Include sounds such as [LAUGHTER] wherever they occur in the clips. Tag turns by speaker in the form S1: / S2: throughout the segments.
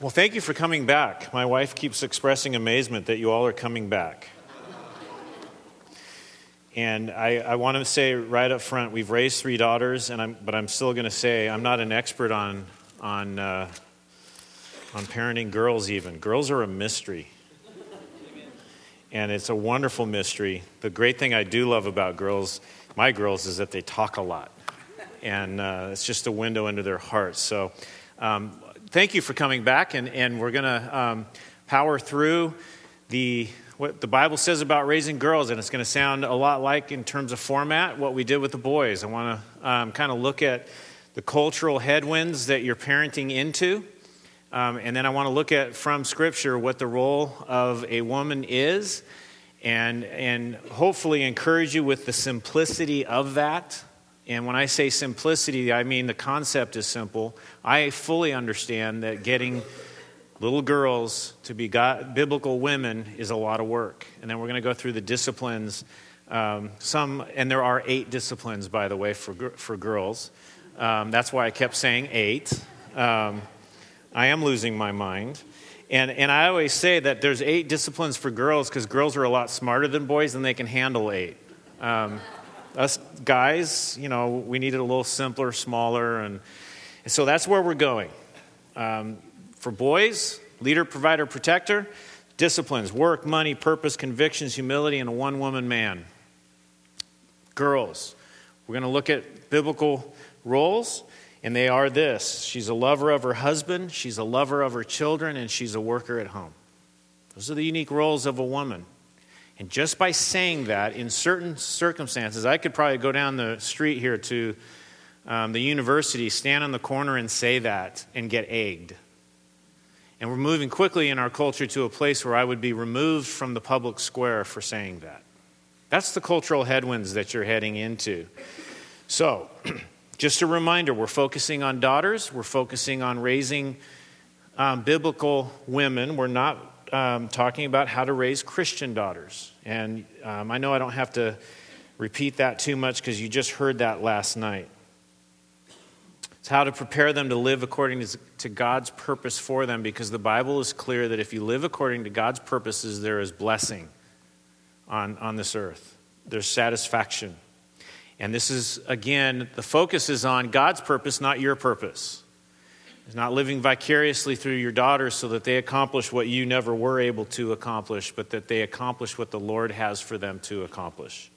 S1: Well, thank you for coming back. My wife keeps expressing amazement that you all are coming back. And I, I want to say right up front, we've raised three daughters, and I'm, but I'm still going to say I'm not an expert on, on, uh, on parenting girls, even. Girls are a mystery. And it's a wonderful mystery. The great thing I do love about girls, my girls, is that they talk a lot. And uh, it's just a window into their hearts. So um, thank you for coming back, and, and we're going to um, power through the what the Bible says about raising girls, and it's going to sound a lot like, in terms of format, what we did with the boys. I want to um, kind of look at the cultural headwinds that you're parenting into, um, and then I want to look at from Scripture what the role of a woman is, and and hopefully encourage you with the simplicity of that. And when I say simplicity, I mean the concept is simple. I fully understand that getting little girls to be God, biblical women is a lot of work. And then we're going to go through the disciplines. Um, some, and there are eight disciplines, by the way, for, for girls. Um, that's why I kept saying eight. Um, I am losing my mind. And, and I always say that there's eight disciplines for girls because girls are a lot smarter than boys and they can handle eight. Us guys, you know, we need it a little simpler, smaller, and, and so that's where we're going. Um, for boys, leader, provider, protector, disciplines work, money, purpose, convictions, humility, and a one woman man. Girls, we're going to look at biblical roles, and they are this she's a lover of her husband, she's a lover of her children, and she's a worker at home. Those are the unique roles of a woman. And just by saying that, in certain circumstances, I could probably go down the street here to um, the university, stand on the corner, and say that and get egged. And we're moving quickly in our culture to a place where I would be removed from the public square for saying that. That's the cultural headwinds that you're heading into. So, [CLEARS THROAT] just a reminder we're focusing on daughters, we're focusing on raising um, biblical women. We're not um, talking about how to raise Christian daughters. And um, I know I don't have to repeat that too much because you just heard that last night. It's how to prepare them to live according to God's purpose for them because the Bible is clear that if you live according to God's purposes, there is blessing on, on this earth, there's satisfaction. And this is, again, the focus is on God's purpose, not your purpose. It's not living vicariously through your daughters so that they accomplish what you never were able to accomplish, but that they accomplish what the Lord has for them to accomplish.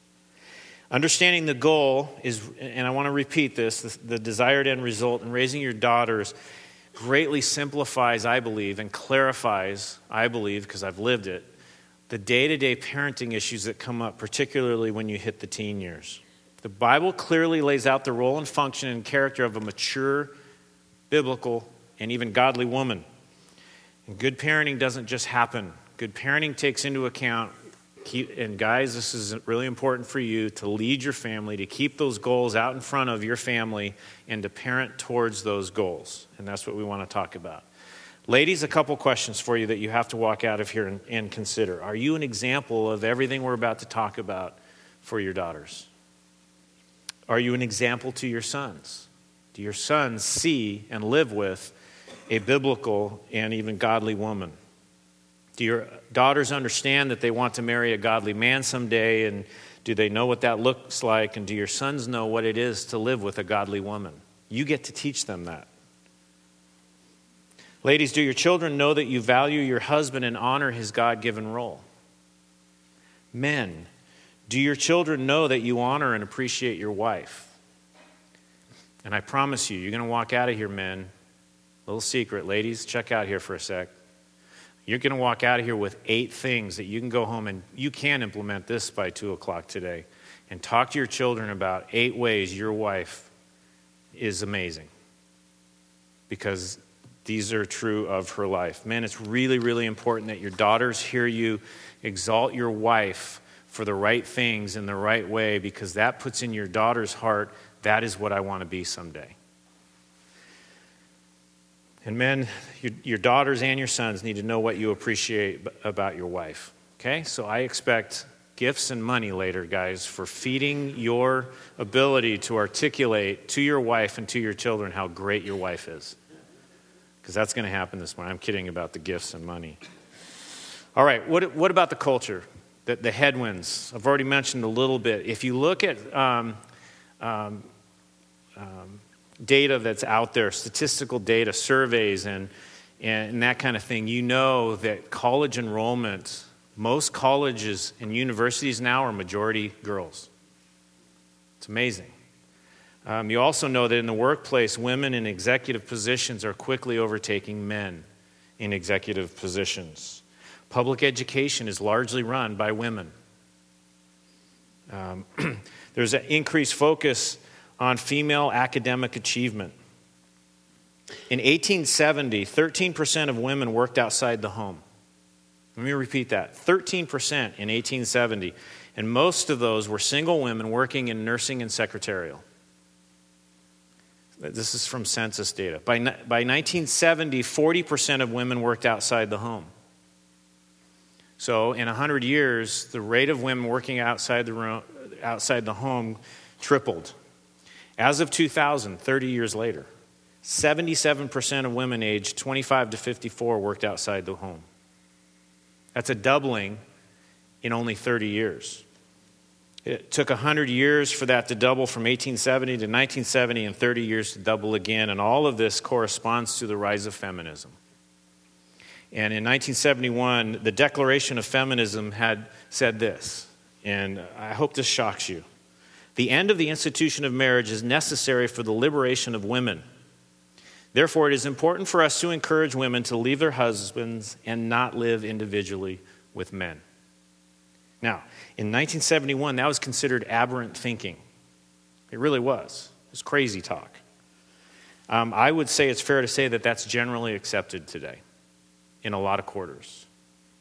S1: Understanding the goal is, and I want to repeat this the, the desired end result in raising your daughters greatly simplifies, I believe, and clarifies, I believe, because I've lived it, the day to day parenting issues that come up, particularly when you hit the teen years. The Bible clearly lays out the role and function and character of a mature, biblical, and even godly woman. And good parenting doesn't just happen. Good parenting takes into account and guys, this is really important for you to lead your family, to keep those goals out in front of your family, and to parent towards those goals. And that's what we want to talk about. Ladies, a couple questions for you that you have to walk out of here and, and consider. Are you an example of everything we're about to talk about for your daughters? Are you an example to your sons? Do your sons see and live with a biblical and even godly woman? Do your daughters understand that they want to marry a godly man someday? And do they know what that looks like? And do your sons know what it is to live with a godly woman? You get to teach them that. Ladies, do your children know that you value your husband and honor his God given role? Men, do your children know that you honor and appreciate your wife? And I promise you, you're going to walk out of here, men. Little secret, ladies, check out here for a sec. You're going to walk out of here with eight things that you can go home and you can implement this by 2 o'clock today. And talk to your children about eight ways your wife is amazing. Because these are true of her life. Man, it's really, really important that your daughters hear you exalt your wife for the right things in the right way because that puts in your daughter's heart, that is what I want to be someday. And men, your, your, daughters and your sons need to know what you appreciate about your wife. Okay? So I expect gifts and money later, guys, for feeding your ability to articulate to your wife and to your children how great your wife is. because that's going to happen this morning. I'm kidding about the gifts and money. All right, what, what about the culture? The, the headwinds. I've already mentioned a little bit. If you look at um, um, um, data that's out there, statistical data, surveys, and, and that kind of thing, you know that college enrollment, most colleges and universities now are majority girls. It's amazing. Um, you also know that in the workplace, women in executive positions are quickly overtaking men in executive positions. Public education is largely run by women. Um, [CLEARS THROAT] there's an increased focus on female academic achievement. In 1870, 13% of women worked outside the home. Let me repeat that 13% in 1870. And most of those were single women working in nursing and secretarial. This is from census data. By, by 1970, 40% of women worked outside the home. So, in 100 years, the rate of women working outside the, room, outside the home tripled. As of 2000, 30 years later, 77% of women aged 25 to 54 worked outside the home. That's a doubling in only 30 years. It took 100 years for that to double from 1870 to 1970 and 30 years to double again, and all of this corresponds to the rise of feminism. And in 1971, the Declaration of Feminism had said this, and I hope this shocks you. The end of the institution of marriage is necessary for the liberation of women. Therefore, it is important for us to encourage women to leave their husbands and not live individually with men. Now, in 1971, that was considered aberrant thinking. It really was. It was crazy talk. Um, I would say it's fair to say that that's generally accepted today in a lot of quarters.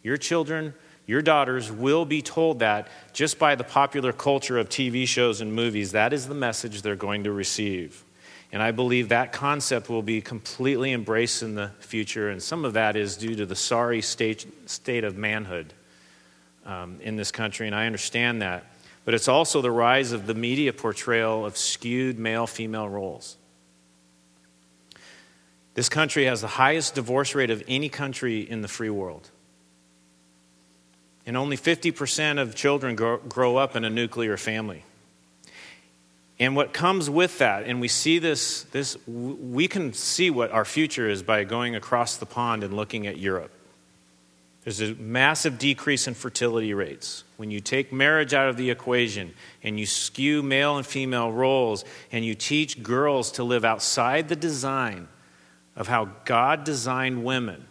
S1: Your children, your daughters will be told that just by the popular culture of TV shows and movies. That is the message they're going to receive. And I believe that concept will be completely embraced in the future, and some of that is due to the sorry state, state of manhood um, in this country, and I understand that. But it's also the rise of the media portrayal of skewed male female roles. This country has the highest divorce rate of any country in the free world. And only 50% of children grow, grow up in a nuclear family. And what comes with that, and we see this, this, we can see what our future is by going across the pond and looking at Europe. There's a massive decrease in fertility rates. When you take marriage out of the equation and you skew male and female roles and you teach girls to live outside the design of how God designed women,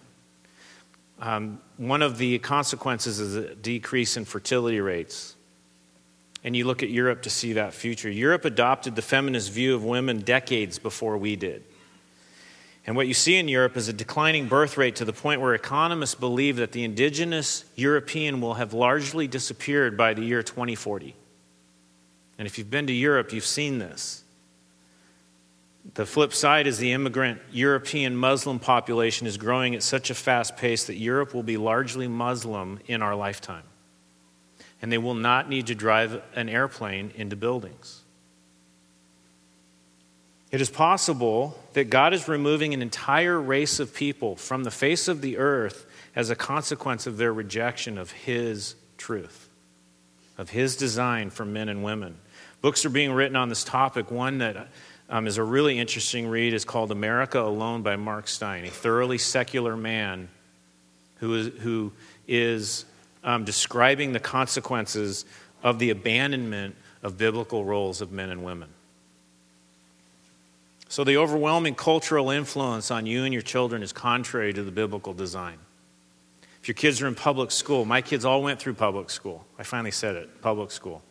S1: um, one of the consequences is a decrease in fertility rates. And you look at Europe to see that future. Europe adopted the feminist view of women decades before we did. And what you see in Europe is a declining birth rate to the point where economists believe that the indigenous European will have largely disappeared by the year 2040. And if you've been to Europe, you've seen this. The flip side is the immigrant European Muslim population is growing at such a fast pace that Europe will be largely Muslim in our lifetime. And they will not need to drive an airplane into buildings. It is possible that God is removing an entire race of people from the face of the earth as a consequence of their rejection of His truth, of His design for men and women. Books are being written on this topic. One that um, is a really interesting read It's called America Alone by Mark Steyn, a thoroughly secular man who is, who is um, describing the consequences of the abandonment of biblical roles of men and women. So, the overwhelming cultural influence on you and your children is contrary to the biblical design. If your kids are in public school, my kids all went through public school. I finally said it public school.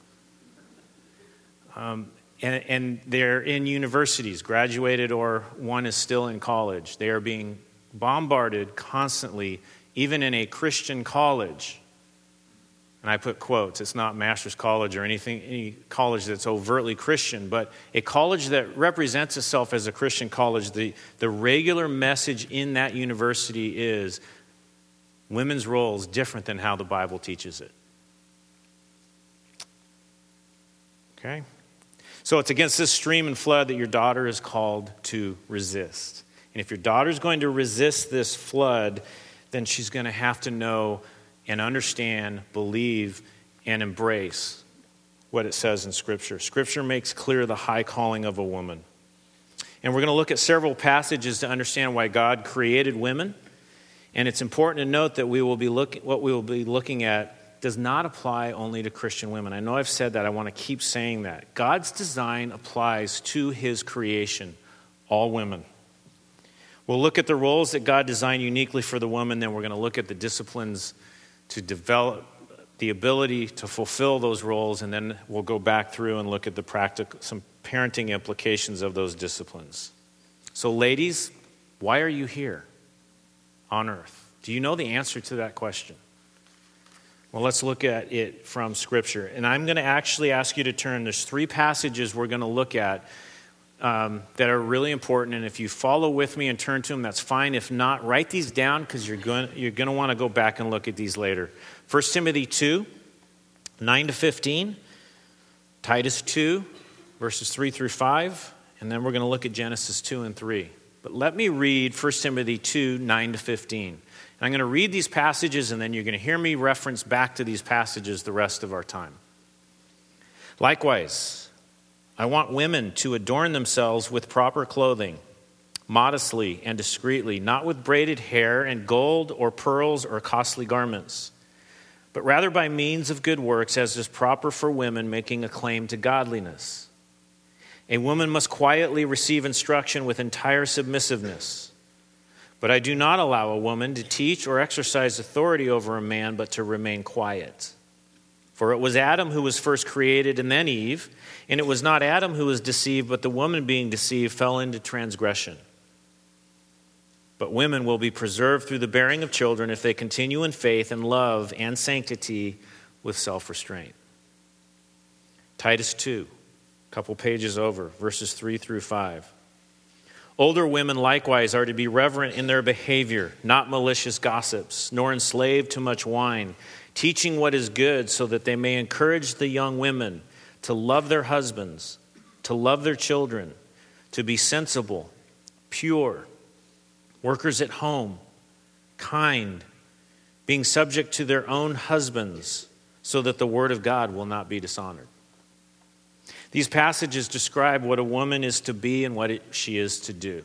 S1: Um, and, and they're in universities, graduated, or one is still in college. They are being bombarded constantly, even in a Christian college, and I put quotes, it's not master's college or anything, any college that's overtly Christian, but a college that represents itself as a Christian college, the, the regular message in that university is women's role is different than how the Bible teaches it. Okay? So it's against this stream and flood that your daughter is called to resist. And if your daughter's going to resist this flood, then she's going to have to know and understand, believe, and embrace what it says in Scripture. Scripture makes clear the high calling of a woman. And we're going to look at several passages to understand why God created women. And it's important to note that we will be look, what we will be looking at does not apply only to Christian women. I know I've said that. I want to keep saying that. God's design applies to his creation, all women. We'll look at the roles that God designed uniquely for the woman, then we're going to look at the disciplines to develop the ability to fulfill those roles, and then we'll go back through and look at the practical, some parenting implications of those disciplines. So, ladies, why are you here on earth? Do you know the answer to that question? Well, let's look at it from Scripture. And I'm going to actually ask you to turn. There's three passages we're going to look at um, that are really important. And if you follow with me and turn to them, that's fine. If not, write these down because you're going, you're going to want to go back and look at these later. 1 Timothy 2, 9 to 15, Titus 2, verses 3 through 5, and then we're going to look at Genesis 2 and 3. But let me read 1 Timothy 2, 9 to 15. And I'm going to read these passages, and then you're going to hear me reference back to these passages the rest of our time. Likewise, I want women to adorn themselves with proper clothing, modestly and discreetly, not with braided hair and gold or pearls or costly garments, but rather by means of good works, as is proper for women making a claim to godliness. A woman must quietly receive instruction with entire submissiveness. But I do not allow a woman to teach or exercise authority over a man, but to remain quiet. For it was Adam who was first created, and then Eve. And it was not Adam who was deceived, but the woman being deceived fell into transgression. But women will be preserved through the bearing of children if they continue in faith and love and sanctity with self restraint. Titus 2, a couple pages over, verses 3 through 5. Older women likewise are to be reverent in their behavior, not malicious gossips, nor enslaved to much wine teaching what is good, so that they may encourage the young women to love their husbands, to love their children, to be sensible, pure, workers at home, kind, being subject to their own husbands, so that the word of God will not be dishonored. These passages describe what a woman is to be and what it, she is to do.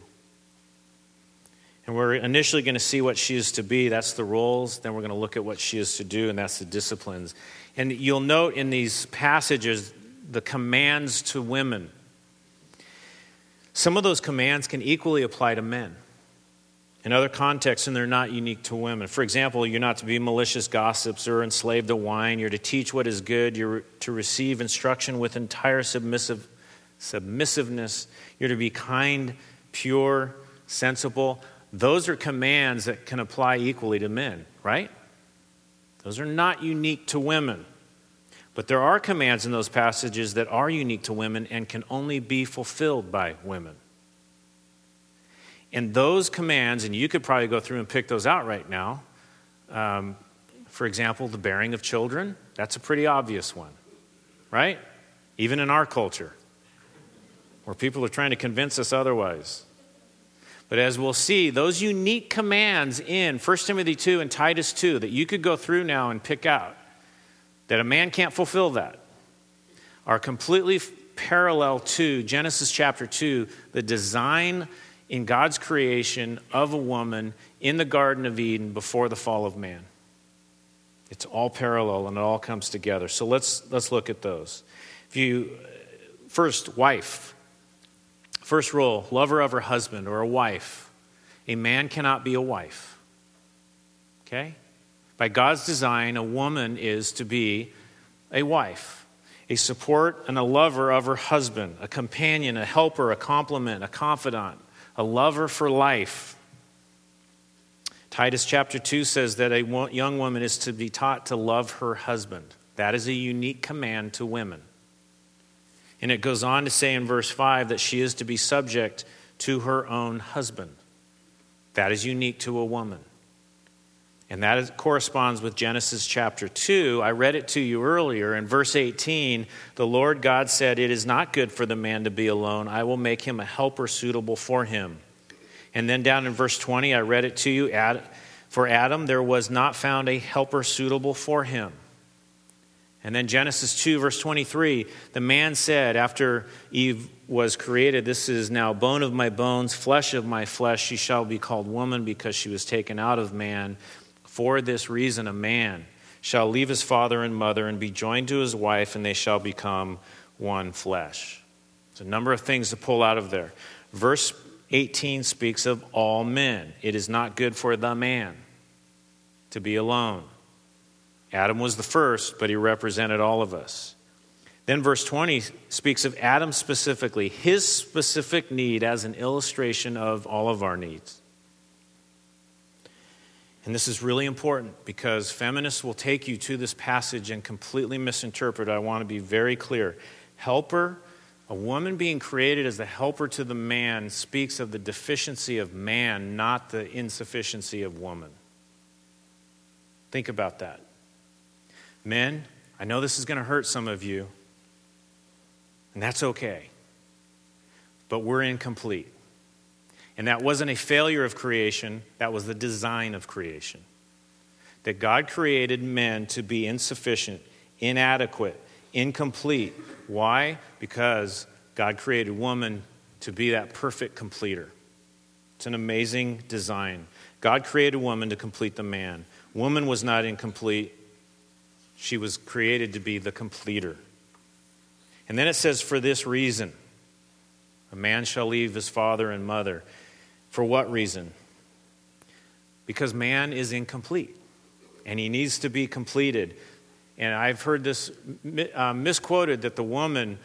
S1: And we're initially going to see what she is to be. That's the roles. Then we're going to look at what she is to do, and that's the disciplines. And you'll note in these passages the commands to women. Some of those commands can equally apply to men in other contexts, and they're not unique to women. For example, you're not to be malicious gossips or enslaved to wine. You're to teach what is good. You're to receive instruction with entire submissive, submissiveness. You're to be kind, pure, sensible. Those are commands that can apply equally to men, right? Those are not unique to women. But there are commands in those passages that are unique to women and can only be fulfilled by women. And those commands, and you could probably go through and pick those out right now. Um, for example, the bearing of children, that's a pretty obvious one, right? Even in our culture, where people are trying to convince us otherwise. But as we'll see, those unique commands in 1 Timothy 2 and Titus 2 that you could go through now and pick out, that a man can't fulfill that, are completely parallel to Genesis chapter 2, the design in God's creation of a woman in the Garden of Eden before the fall of man. It's all parallel and it all comes together. So let's, let's look at those. If you, first, wife. First rule lover of her husband or a wife. A man cannot be a wife. Okay? By God's design, a woman is to be a wife, a support and a lover of her husband, a companion, a helper, a complement, a confidant, a lover for life. Titus chapter 2 says that a young woman is to be taught to love her husband. That is a unique command to women. And it goes on to say in verse 5 that she is to be subject to her own husband. That is unique to a woman. And that is, corresponds with Genesis chapter 2. I read it to you earlier. In verse 18, the Lord God said, It is not good for the man to be alone. I will make him a helper suitable for him. And then down in verse 20, I read it to you. For Adam, there was not found a helper suitable for him. And then Genesis 2, verse 23, the man said, after Eve was created, This is now bone of my bones, flesh of my flesh. She shall be called woman because she was taken out of man. For this reason, a man shall leave his father and mother and be joined to his wife, and they shall become one flesh. There's a number of things to pull out of there. Verse 18 speaks of all men. It is not good for the man to be alone. Adam was the first, but he represented all of us. Then verse 20 speaks of Adam specifically, his specific need as an illustration of all of our needs. And this is really important because feminists will take you to this passage and completely misinterpret. I want to be very clear. Helper, a woman being created as the helper to the man, speaks of the deficiency of man, not the insufficiency of woman. Think about that. Men, I know this is going to hurt some of you, and that's okay. But we're incomplete. And that wasn't a failure of creation, that was the design of creation. That God created men to be insufficient, inadequate, incomplete. Why? Because God created woman to be that perfect completer. It's an amazing design. God created woman to complete the man. Woman was not incomplete, she was created to be the completer. And then it says, For this reason, a man shall leave his father and mother. For what reason? Because man is incomplete and he needs to be completed. And I've heard this uh, misquoted that the woman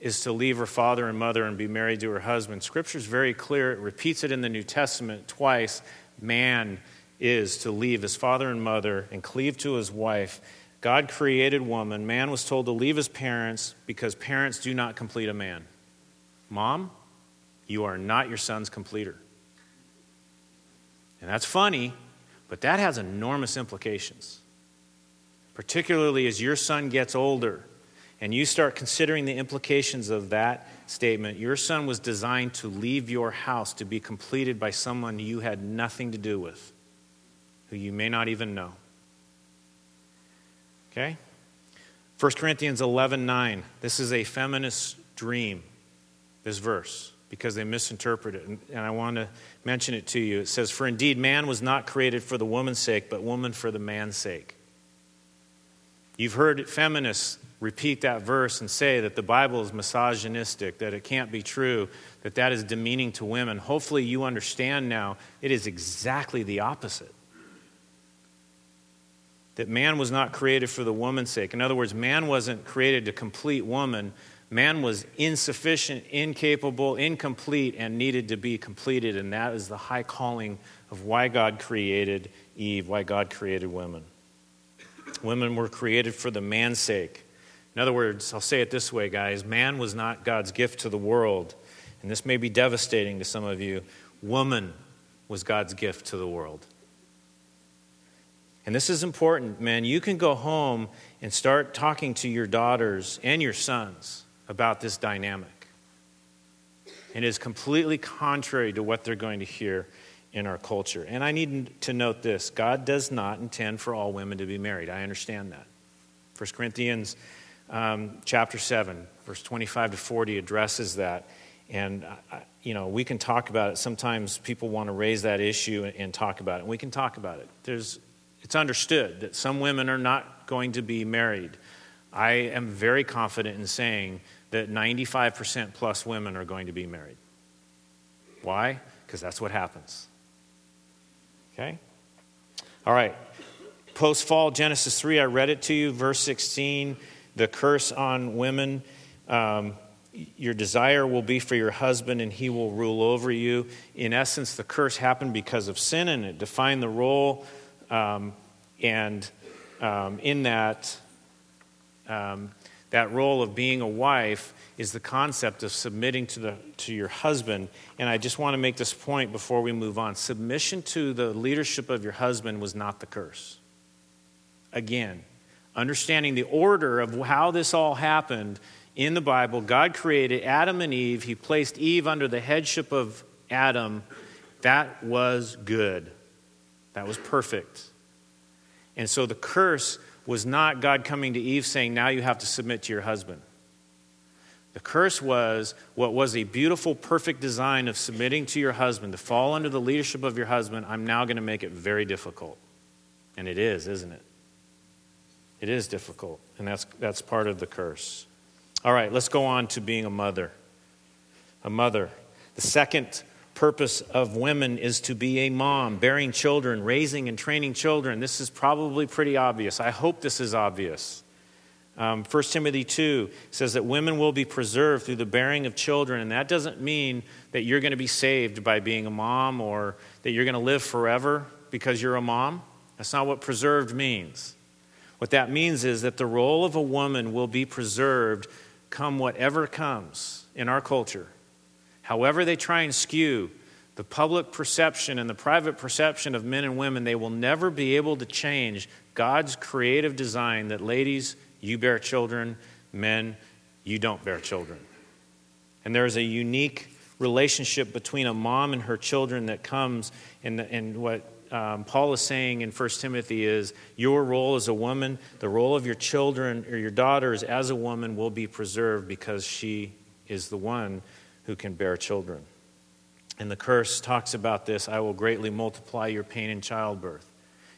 S1: is to leave her father and mother and be married to her husband. Scripture is very clear. It repeats it in the New Testament twice. Man is to leave his father and mother and cleave to his wife God created woman. Man was told to leave his parents because parents do not complete a man. Mom, you are not your son's completer. And that's funny, but that has enormous implications. Particularly as your son gets older and you start considering the implications of that statement. Your son was designed to leave your house to be completed by someone you had nothing to do with, who you may not even know. Okay? 1 Corinthians 11 9. This is a feminist dream, this verse, because they misinterpret it. And, I want to mention it to you. It says, For indeed, man was not created for the woman's sake, but woman for the man's sake. You've heard feminists repeat that verse and say that the Bible is misogynistic, that it can't be true, that that is demeaning to women. Hopefully, you understand now it is exactly the opposite that man was not created for the woman's sake. In other words, man wasn't created to complete woman. Man was insufficient, incapable, incomplete, and needed to be completed. And that is the high calling of why God created Eve, why God created women. Women were created for the man's sake. In other words, I'll say it this way, guys man was not God's gift to the world. And this may be devastating to some of you. Woman was God's gift to the world. And this is important, man. You can go home and start talking to your daughters and your sons about this dynamic. And It is completely contrary to what they're going to hear in our culture. And I need to note this God does not intend for all women to be married. I understand that. 1 Corinthians um, chapter 7, verse 25 to 40 addresses that. And, uh, you know, we can talk about it. Sometimes people want to raise that issue and, and talk about it. And we can talk about it. There's it's understood that some women are not going to be married. I am very confident in saying that 95% plus women are going to be married. Why? Because that's what happens. Okay? All right. Post fall, Genesis 3, I read it to you, verse 16, the curse on women. Um, your desire will be for your husband and he will rule over you. In essence, the curse happened because of sin and it defined the role um, and um, in that, um, that role of being a wife is the concept of submitting to, the, to your husband. And I just want to make this point before we move on. Submission to the leadership of your husband was not the curse. Again, understanding the order of how this all happened in the Bible, God created Adam and Eve. He placed Eve under the headship of Adam That was good. That was perfect. And so the curse was not God coming to Eve saying, Now you have to submit to your husband. The curse was what was a beautiful, perfect design of submitting to your husband, to fall under the leadership of your husband. I'm now going to make it very difficult. And it is, isn't it? It is difficult. And that's, that's part of the curse. All right, let's go on to being a mother. A mother. The second purpose of women is to be a mom, bearing children, raising and training children. This is probably pretty obvious. I hope this is obvious. Um, 1 Timothy 2 says that women will be preserved through the bearing of children, and that doesn't mean that you're going to be saved by being a mom or that you're going to live forever because you're a mom. That's not what preserved means. What that means is that the role of a woman will be preserved come whatever comes in our culture. However, they try and skew the public perception and the private perception of men and women, they will never be able to change God's creative design that ladies, you bear children, men, you don't bear children. And there is a unique relationship between a mom and her children that comes in what um, Paul is saying in 1 Timothy is your role as a woman, the role of your children or your daughters as a woman will be preserved because she is the one who can bear children. And the curse talks about this I will greatly multiply your pain in childbirth.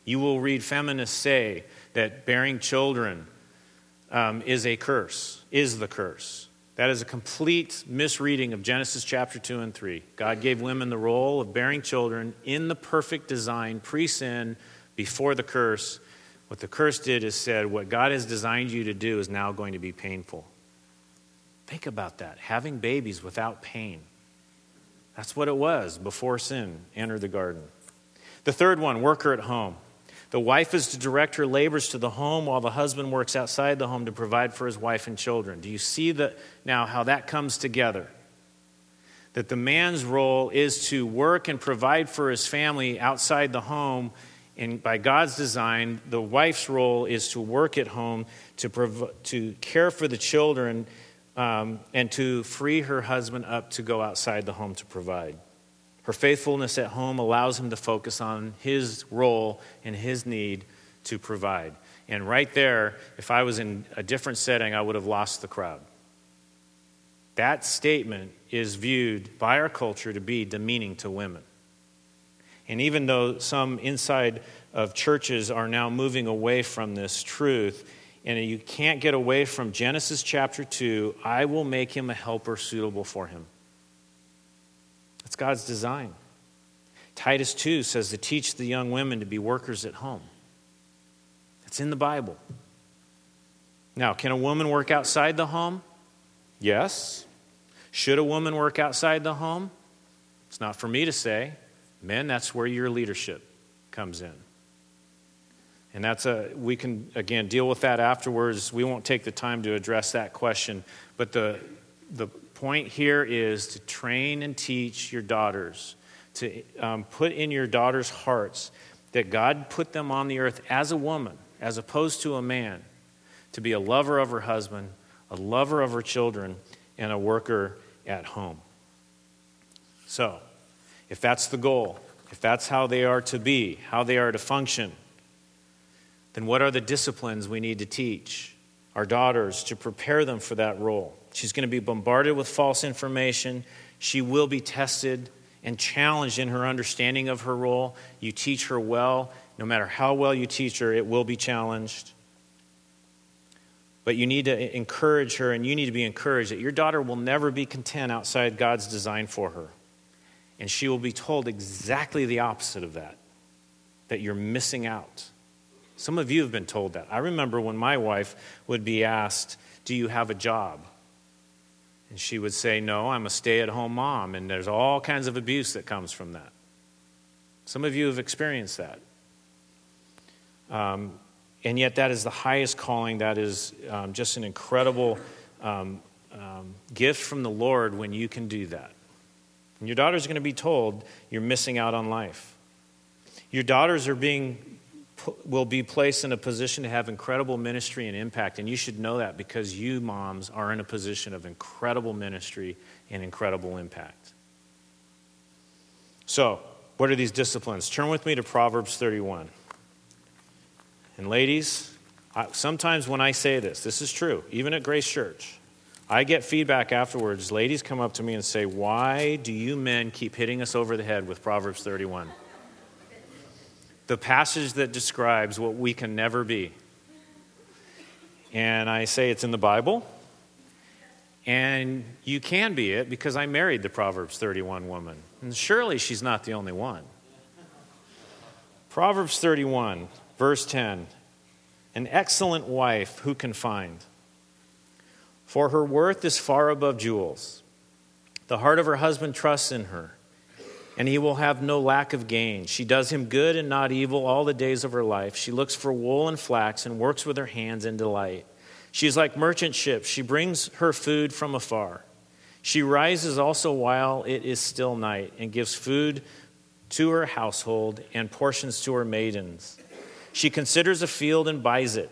S1: You will read feminists say that bearing children um, is a curse, is the curse. That is a complete misreading of Genesis chapter 2 and 3. God gave women the role of bearing children in the perfect design, pre sin, before the curse. What the curse did is said, what God has designed you to do is now going to be painful. Think about that. Having babies without pain. That's what it was before sin entered the garden. The third one, worker at home. The wife is to direct her labors to the home while the husband works outside the home to provide for his wife and children. Do you see the, now how that comes together? That the man's role is to work and provide for his family outside the home. And by God's design, the wife's role is to work at home, to, prov- to care for the children, um, and to free her husband up to go outside the home to provide. Her faithfulness at home allows him to focus on his role and his need to provide. And right there, if I was in a different setting, I would have lost the crowd. That statement is viewed by our culture to be demeaning to women. And even though some inside of churches are now moving away from this truth, and you can't get away from Genesis chapter 2 I will make him a helper suitable for him. That's God's design. Titus 2 says to teach the young women to be workers at home. It's in the Bible. Now, can a woman work outside the home? Yes. Should a woman work outside the home? It's not for me to say. Men, that's where your leadership comes in. And that's a, we can, again, deal with that afterwards. We won't take the time to address that question. But the, the point here is to train and teach your daughters, to um, put in your daughters' hearts that God put them on the earth as a woman, as opposed to a man, to be a lover of her husband, a lover of her children, and a worker at home. So, if that's the goal, if that's how they are to be, how they are to function, then what are the disciplines we need to teach our daughters to prepare them for that role? She's going to be bombarded with false information. She will be tested and challenged in her understanding of her role. You teach her well. No matter how well you teach her, it will be challenged. But you need to encourage her, and you need to be encouraged that your daughter will never be content outside God's design for her. And she will be told exactly the opposite of that that you're missing out. Some of you have been told that. I remember when my wife would be asked, Do you have a job? And she would say, No, I'm a stay at home mom. And there's all kinds of abuse that comes from that. Some of you have experienced that. Um, and yet, that is the highest calling. That is um, just an incredible um, um gift from the Lord when you can do that. And your daughter's going to be told you're missing out on life. Your daughters are being will be placed in a position to have incredible ministry and impact. And you should know that because you, moms, are in a position of incredible ministry and incredible impact. So, What are these disciplines? Turn with me to Proverbs 31. And ladies, I, sometimes when I say this, this is true, even at Grace Church, I get feedback afterwards. Ladies come up to me and say, Why do you men keep hitting us over the head with Proverbs 31? The passage that describes what we can never be. And I say it's in the Bible. And you can be it because I married the Proverbs 31 woman. And surely she's not the only one. Proverbs 31, verse 10 An excellent wife who can find? For her worth is far above jewels. The heart of her husband trusts in her, and he will have no lack of gain. She does him good and not evil all the days of her life. She looks for wool and flax and works with her hands in delight. She is like merchant ships. She brings her food from afar. She rises also while it is still night and gives food to her household and portions to her maidens. She considers a field and buys it.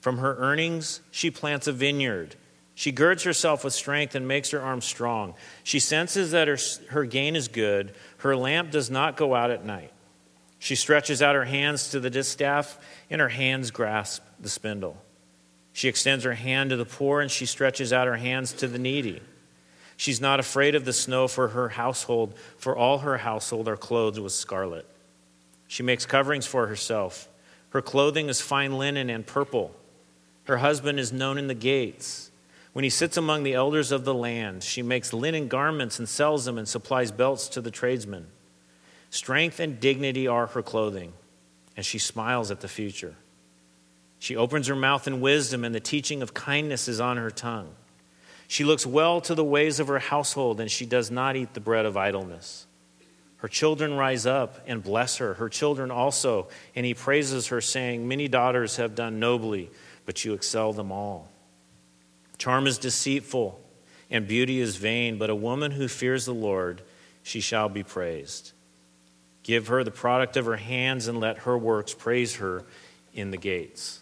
S1: From her earnings, she plants a vineyard. She girds herself with strength and makes her arms strong. She senses that her, her gain is good. Her lamp does not go out at night. She stretches out her hands to the distaff, and her hands grasp the spindle. She extends her hand to the poor and she stretches out her hands to the needy. She's not afraid of the snow for her household, for all her household are clothed with scarlet. She makes coverings for herself. Her clothing is fine linen and purple. Her husband is known in the gates. When he sits among the elders of the land, she makes linen garments and sells them and supplies belts to the tradesmen. Strength and dignity are her clothing, and she smiles at the future. She opens her mouth in wisdom, and the teaching of kindness is on her tongue. She looks well to the ways of her household, and she does not eat the bread of idleness. Her children rise up and bless her, her children also, and he praises her, saying, Many daughters have done nobly, but you excel them all. Charm is deceitful, and beauty is vain, but a woman who fears the Lord, she shall be praised. Give her the product of her hands, and let her works praise her in the gates.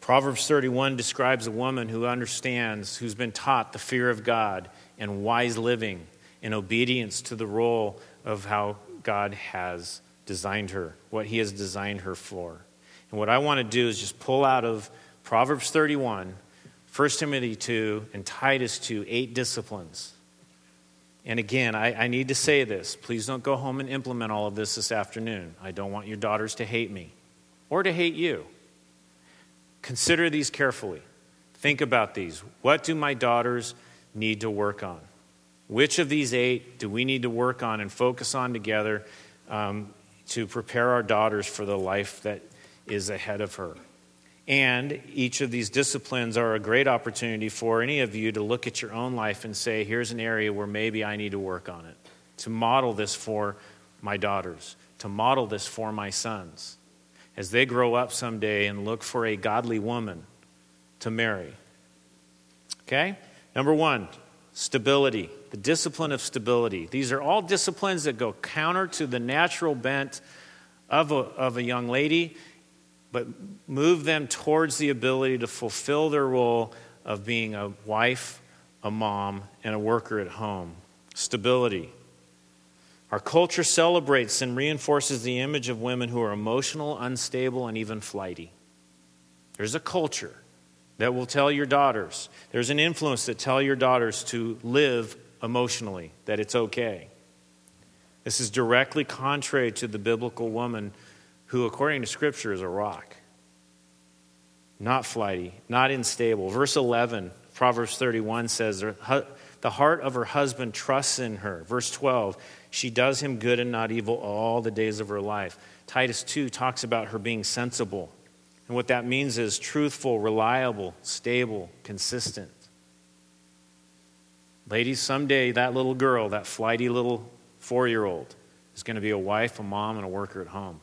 S1: Proverbs 31 describes a woman who understands, who's been taught the fear of God and wise living in obedience to the role of how God has designed her, what He has designed her for. And what I want to do is just pull out of Proverbs 31, 1 Timothy 2, and Titus 2, eight disciplines. And again, I, I need to say this. Please don't go home and implement all of this this afternoon. I don't want your daughters to hate me or to hate you. Consider these carefully. Think about these. What do my daughters need to work on? Which of these eight do we need to work on and focus on together um, to prepare our daughters for the life that is ahead of her? And each of these disciplines are a great opportunity for any of you to look at your own life and say, here's an area where maybe I need to work on it, to model this for my daughters, to model this for my sons as they grow up someday and look for a godly woman to marry. Okay? Number one, stability, the discipline of stability. These are all disciplines that go counter to the natural bent of a, of a young lady, but move them towards the ability to fulfill their role of being a wife, a mom, and a worker at home. Stability. Our culture celebrates and reinforces the image of women who are emotional, unstable, and even flighty. There's a culture that will tell your daughters, there's an influence that tell your daughters to live emotionally, that it's okay. This is directly contrary to the biblical woman who, according to Scripture, is a rock. Not flighty, not unstable. Verse 11, Proverbs 31 says, The heart of her husband trusts in her. Verse 12, she does him good and not evil all the days of her life. Titus 2 talks about her being sensible. And what that means is truthful, reliable, stable, consistent. Ladies, someday that little girl, that flighty little four year old, is going to be a wife, a mom, and a worker at home.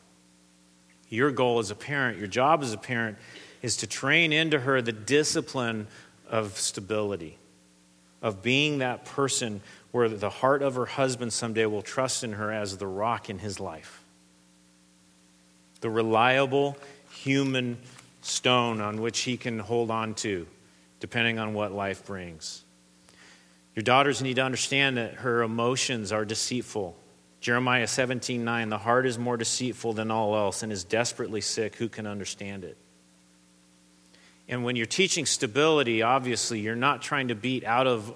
S1: Your goal as a parent, your job as a parent, is to train into her the discipline of stability, of being that person where the heart of her husband someday will trust in her as the rock in his life. The reliable human stone on which he can hold on to, depending on what life brings. Your daughters need to understand that her emotions are deceitful. Jeremiah 17 9, the heart is more deceitful than all else and is desperately sick. Who can understand it? And when you're teaching stability, obviously, you're not trying to beat out of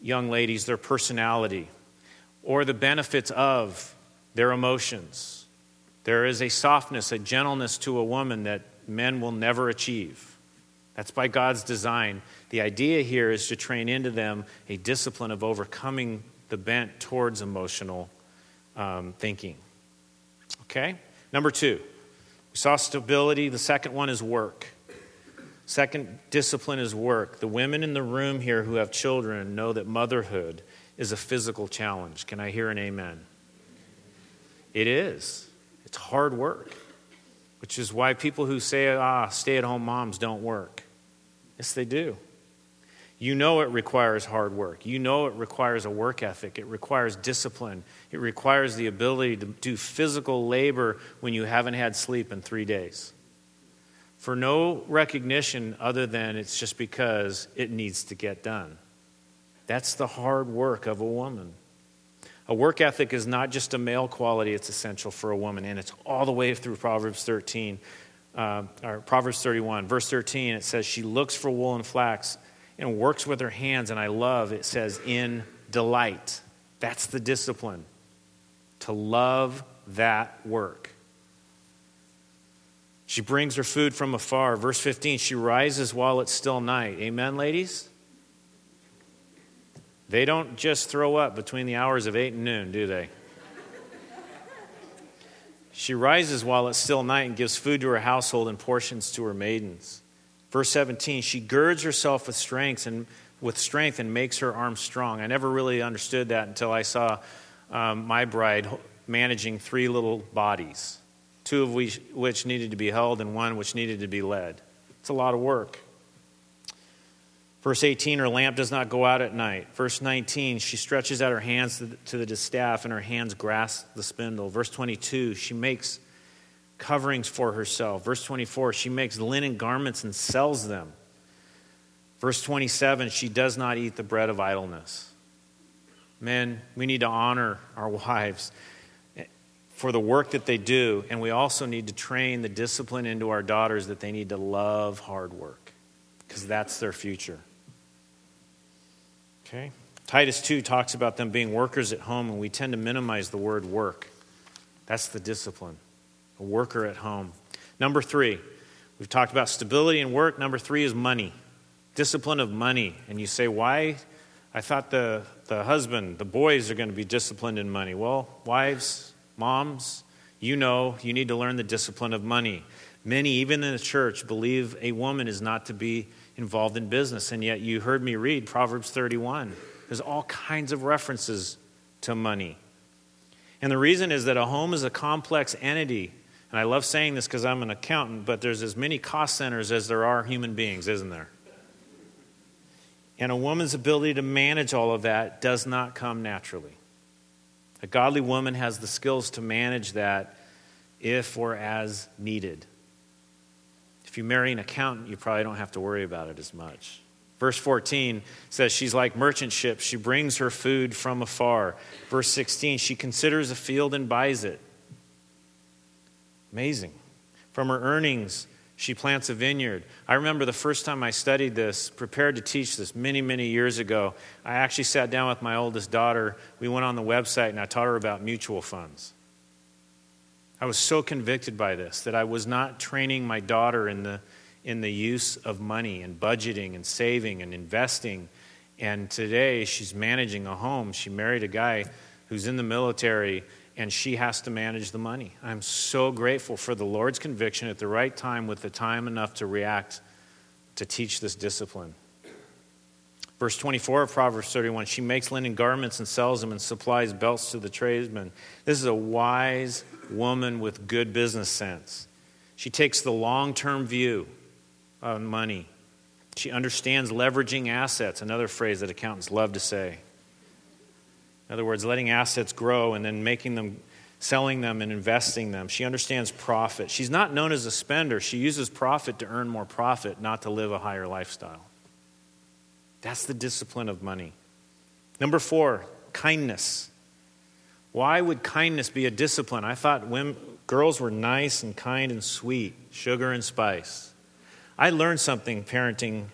S1: young ladies their personality or the benefits of their emotions. There is a softness, a gentleness to a woman that men will never achieve. That's by God's design. The idea here is to train into them a discipline of overcoming the bent towards emotional um, thinking. Okay? Number two, we saw stability. The second one is work. Second discipline is work. The women in the room here who have children know that motherhood is a physical challenge. Can I hear an amen? It is. It's hard work, which is why people who say, ah, stay at home moms don't work. Yes, they do. You know it requires hard work. You know it requires a work ethic. It requires discipline. It requires the ability to do physical labor when you haven't had sleep in three days for no recognition other than it's just because it needs to get done. That's the hard work of a woman. A work ethic is not just a male quality, it's essential for a woman. And it's all the way through Proverbs 13, uh, or Proverbs 31. Verse 13, it says, She looks for wool and flax and works with her hands. And I love, it says, in delight. That's the discipline, to love that work. She brings her food from afar. Verse 15, she rises while it's still night. Amen, ladies? They don't just throw up between the hours of 8 and noon, do they? she rises while it's still night and gives food to her household and portions to her maidens. Verse 17, she girds herself with strength and with strength and makes her arms strong. I never really understood that until I saw um, my bride managing three little bodies two of which, which needed to be held and one which needed to be led. It's a lot of work. Verse 18, her lamp does not go out at night. Verse 19, she stretches out her hands to the, to the distaff and her hands grasp the spindle. Verse 22, she makes coverings for herself. Verse 24, she makes linen garments and sells them. Verse 27, she does not eat the bread of idleness. Men, we need to honor our [LAUGHS] wives for the work that they do, and we also need to train the discipline into our daughters that they need to love hard work because that's their future. Okay? Titus 2 talks about them being workers at home, and we tend to minimize the word work. That's the discipline, a worker at home. Number three, we've talked about stability and work. Number three is money, discipline of money. And you say, why? I thought the, the husband, the boys are going to be disciplined in money. Well, wives, Moms, you know you need to learn the discipline of money. Many, even in the church, believe a woman is not to be involved in business, and yet you heard me read Proverbs 31. There's all kinds of references to money. And the reason is that a home is a complex entity. And I love saying this because I'm an accountant, but there's as many cost centers as there are human beings, isn't there? And a woman's ability to manage all of that does not come naturally. A godly woman has the skills to manage that if or as needed. If you marry an accountant, you probably don't have to worry about it as much. Verse 14 says she's like merchant ships. She brings her food from afar. Verse 16, she considers a field and buys it. Amazing. From her earnings, she plants a vineyard. I remember the first time I studied this, prepared to teach this many, many years ago. I actually sat down with my oldest daughter. We went on the website and I taught her about mutual funds. I was so convicted by this that I was not training my daughter in the, in the use of money and budgeting and saving and investing. And today she's managing a home. She married a guy who's in the military and she has to manage the money. I'm so grateful for the Lord's conviction at the right time with the time enough to react to teach this discipline. Verse 24 of Proverbs 31 She makes linen garments and sells them and supplies belts to the tradesmen. This is a wise woman with good business sense. She takes the long term view on money. She understands leveraging assets, another phrase that accountants love to say. In other words, letting assets grow and then making them, selling them and investing them. She understands profit. She's not known as a spender. She uses profit to earn more profit, not to live a higher lifestyle. That's the discipline of money. Number four, kindness. Why would kindness be a discipline? I thought women, girls were nice and kind and sweet, sugar and spice. I learned something parenting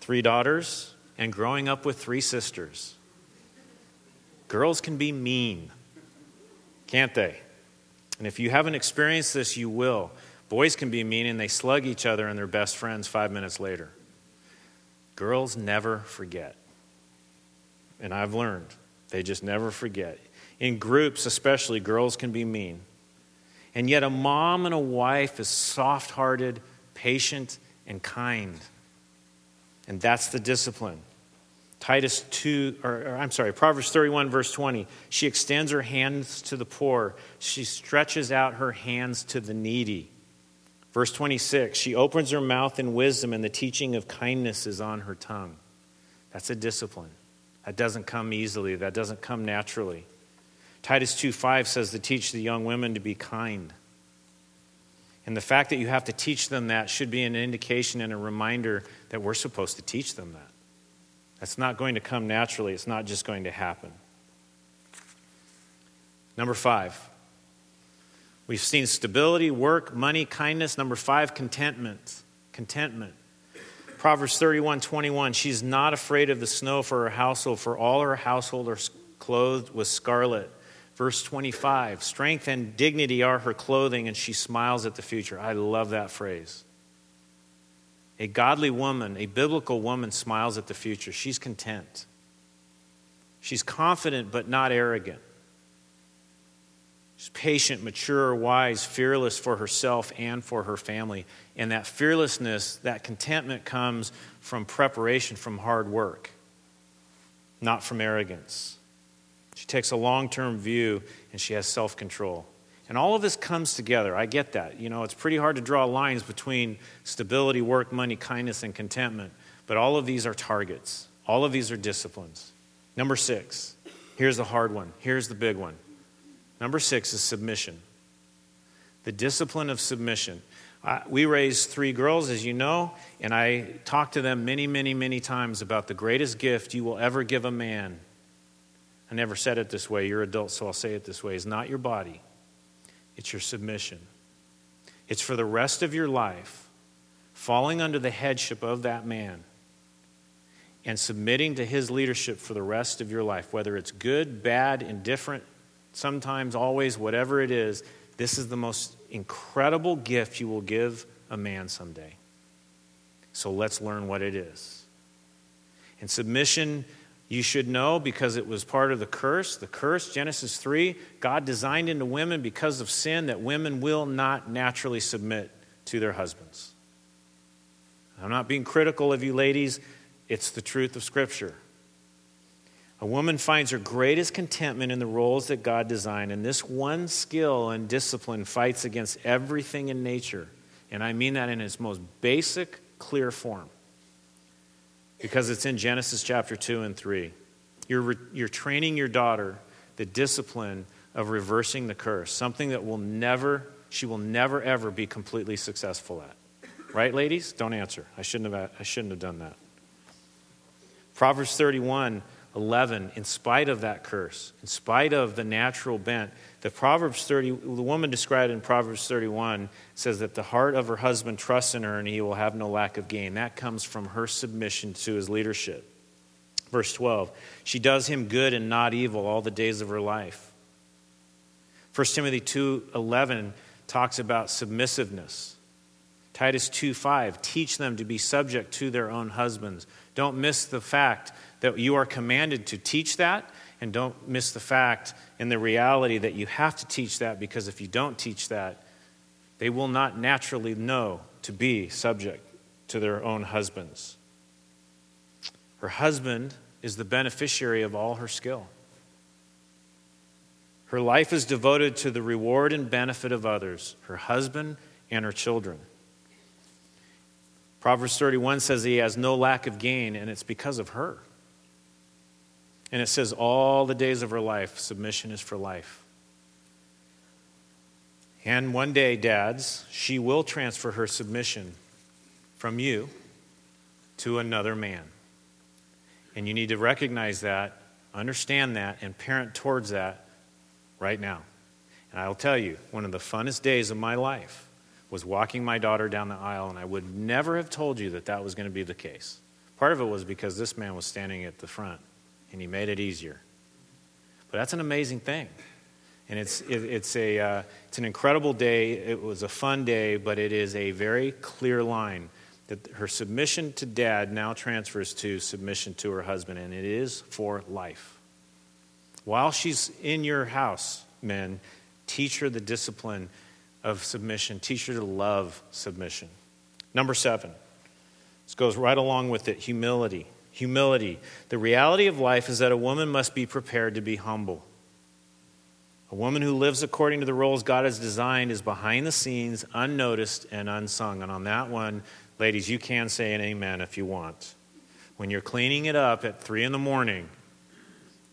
S1: three daughters and growing up with three sisters. Girls can be mean, can't they? And if you haven't experienced this, you will. Boys can be mean and they slug each other and their best friends five minutes later. Girls never forget. And I've learned, they just never forget. In groups, especially, girls can be mean. And yet, a mom and a wife is soft hearted, patient, and kind. And that's the discipline. Titus 2, or, or, I'm sorry, Proverbs 31, verse 20. She extends her hands to the poor, she stretches out her hands to the needy. Verse 26, she opens her mouth in wisdom, and the teaching of kindness is on her tongue. That's a discipline. That doesn't come easily, that doesn't come naturally. Titus 2 5 says to teach the young women to be kind. And the fact that you have to teach them that should be an indication and a reminder that we're supposed to teach them that. That's not going to come naturally, it's not just going to happen. Number five, we've seen stability, work, money, kindness. Number five, contentment. Contentment. Proverbs 31 21, she's not afraid of the snow for her household, for all her household are clothed with scarlet. Verse 25, strength and dignity are her clothing, and she smiles at the future. I love that phrase. A godly woman, a biblical woman, smiles at the future. She's content. She's confident but not arrogant. She's patient, mature, wise, fearless for herself and for her family. And that fearlessness, that contentment comes from preparation, from hard work, not from arrogance. She takes a long term view and she has self control. And all of this comes together. I get that. You know, it's pretty hard to draw lines between stability, work, money, kindness, and contentment. But all of these are targets, all of these are disciplines. Number six, here's the hard one. Here's the big one. Number six is submission. The discipline of submission. We raised three girls, as you know, and I talked to them many, many, many times about the greatest gift you will ever give a man. I never said it this way. You're adults, so I'll say it this way. Is not your body, it's your submission. It's for the rest of your life, falling under the headship of that man and submitting to his leadership for the rest of your life, whether it's good, bad, indifferent, sometimes, always, whatever it is. This is the most incredible gift you will give a man someday. So let's learn what it is. And submission you should know because it was part of the curse. The curse, Genesis 3, God designed into women because of sin that women will not naturally submit to their husbands. I'm not being critical of you ladies, it's the truth of Scripture. A woman finds her greatest contentment in the roles that God designed, and this one skill and discipline fights against everything in nature. And I mean that in its most basic, clear form because it's in Genesis chapter 2 and 3. You're, re- you're training your daughter the discipline of reversing the curse, something that will never, she will never, ever be completely successful at. Right, ladies? Don't answer. I shouldn't have, I shouldn't have done that. Proverbs 31 11, in spite of that curse, in spite of the natural bent, the Proverbs 30, the woman described in Proverbs 31 says that the heart of her husband trusts in her and he will have no lack of gain. That comes from her submission to his leadership. Verse 12, she does him good and not evil all the days of her life. 1 Timothy 2:11 talks about submissiveness. Titus 2:5 teach them to be subject to their own husbands. Don't miss the fact that you are commanded to teach that, and don't miss the fact and the reality that you have to teach that because if you don't teach that, they will not naturally know to be subject to their own husbands. Her husband is the beneficiary of all her skill. Her life is devoted to the reward and benefit of others, her husband and her children. Proverbs 31 says he has no lack of gain, and it's because of her. And it says, all the days of her life, submission is for life. And one day, dads, she will transfer her submission from you to another man. And you need to recognize that, understand that, and parent towards that right now. And I'll tell you, one of the funnest days of my life was walking my daughter down the aisle, and I would never have told you that that was going to be the case. Part of it was because this man was standing at the front, and he made it easier. But that's an amazing thing. And it's, it, it's, a, uh, it's an incredible day. It was a fun day, but it is a very clear line that her submission to dad now transfers to submission to her husband, and it is for life. While she's in your house, men, teach her the discipline of submission, teach her to love submission. Number seven, this goes right along with it humility. Humility. The reality of life is that a woman must be prepared to be humble. A woman who lives according to the roles God has designed is behind the scenes, unnoticed, and unsung. And on that one, ladies, you can say an amen if you want. When you're cleaning it up at 3 in the morning,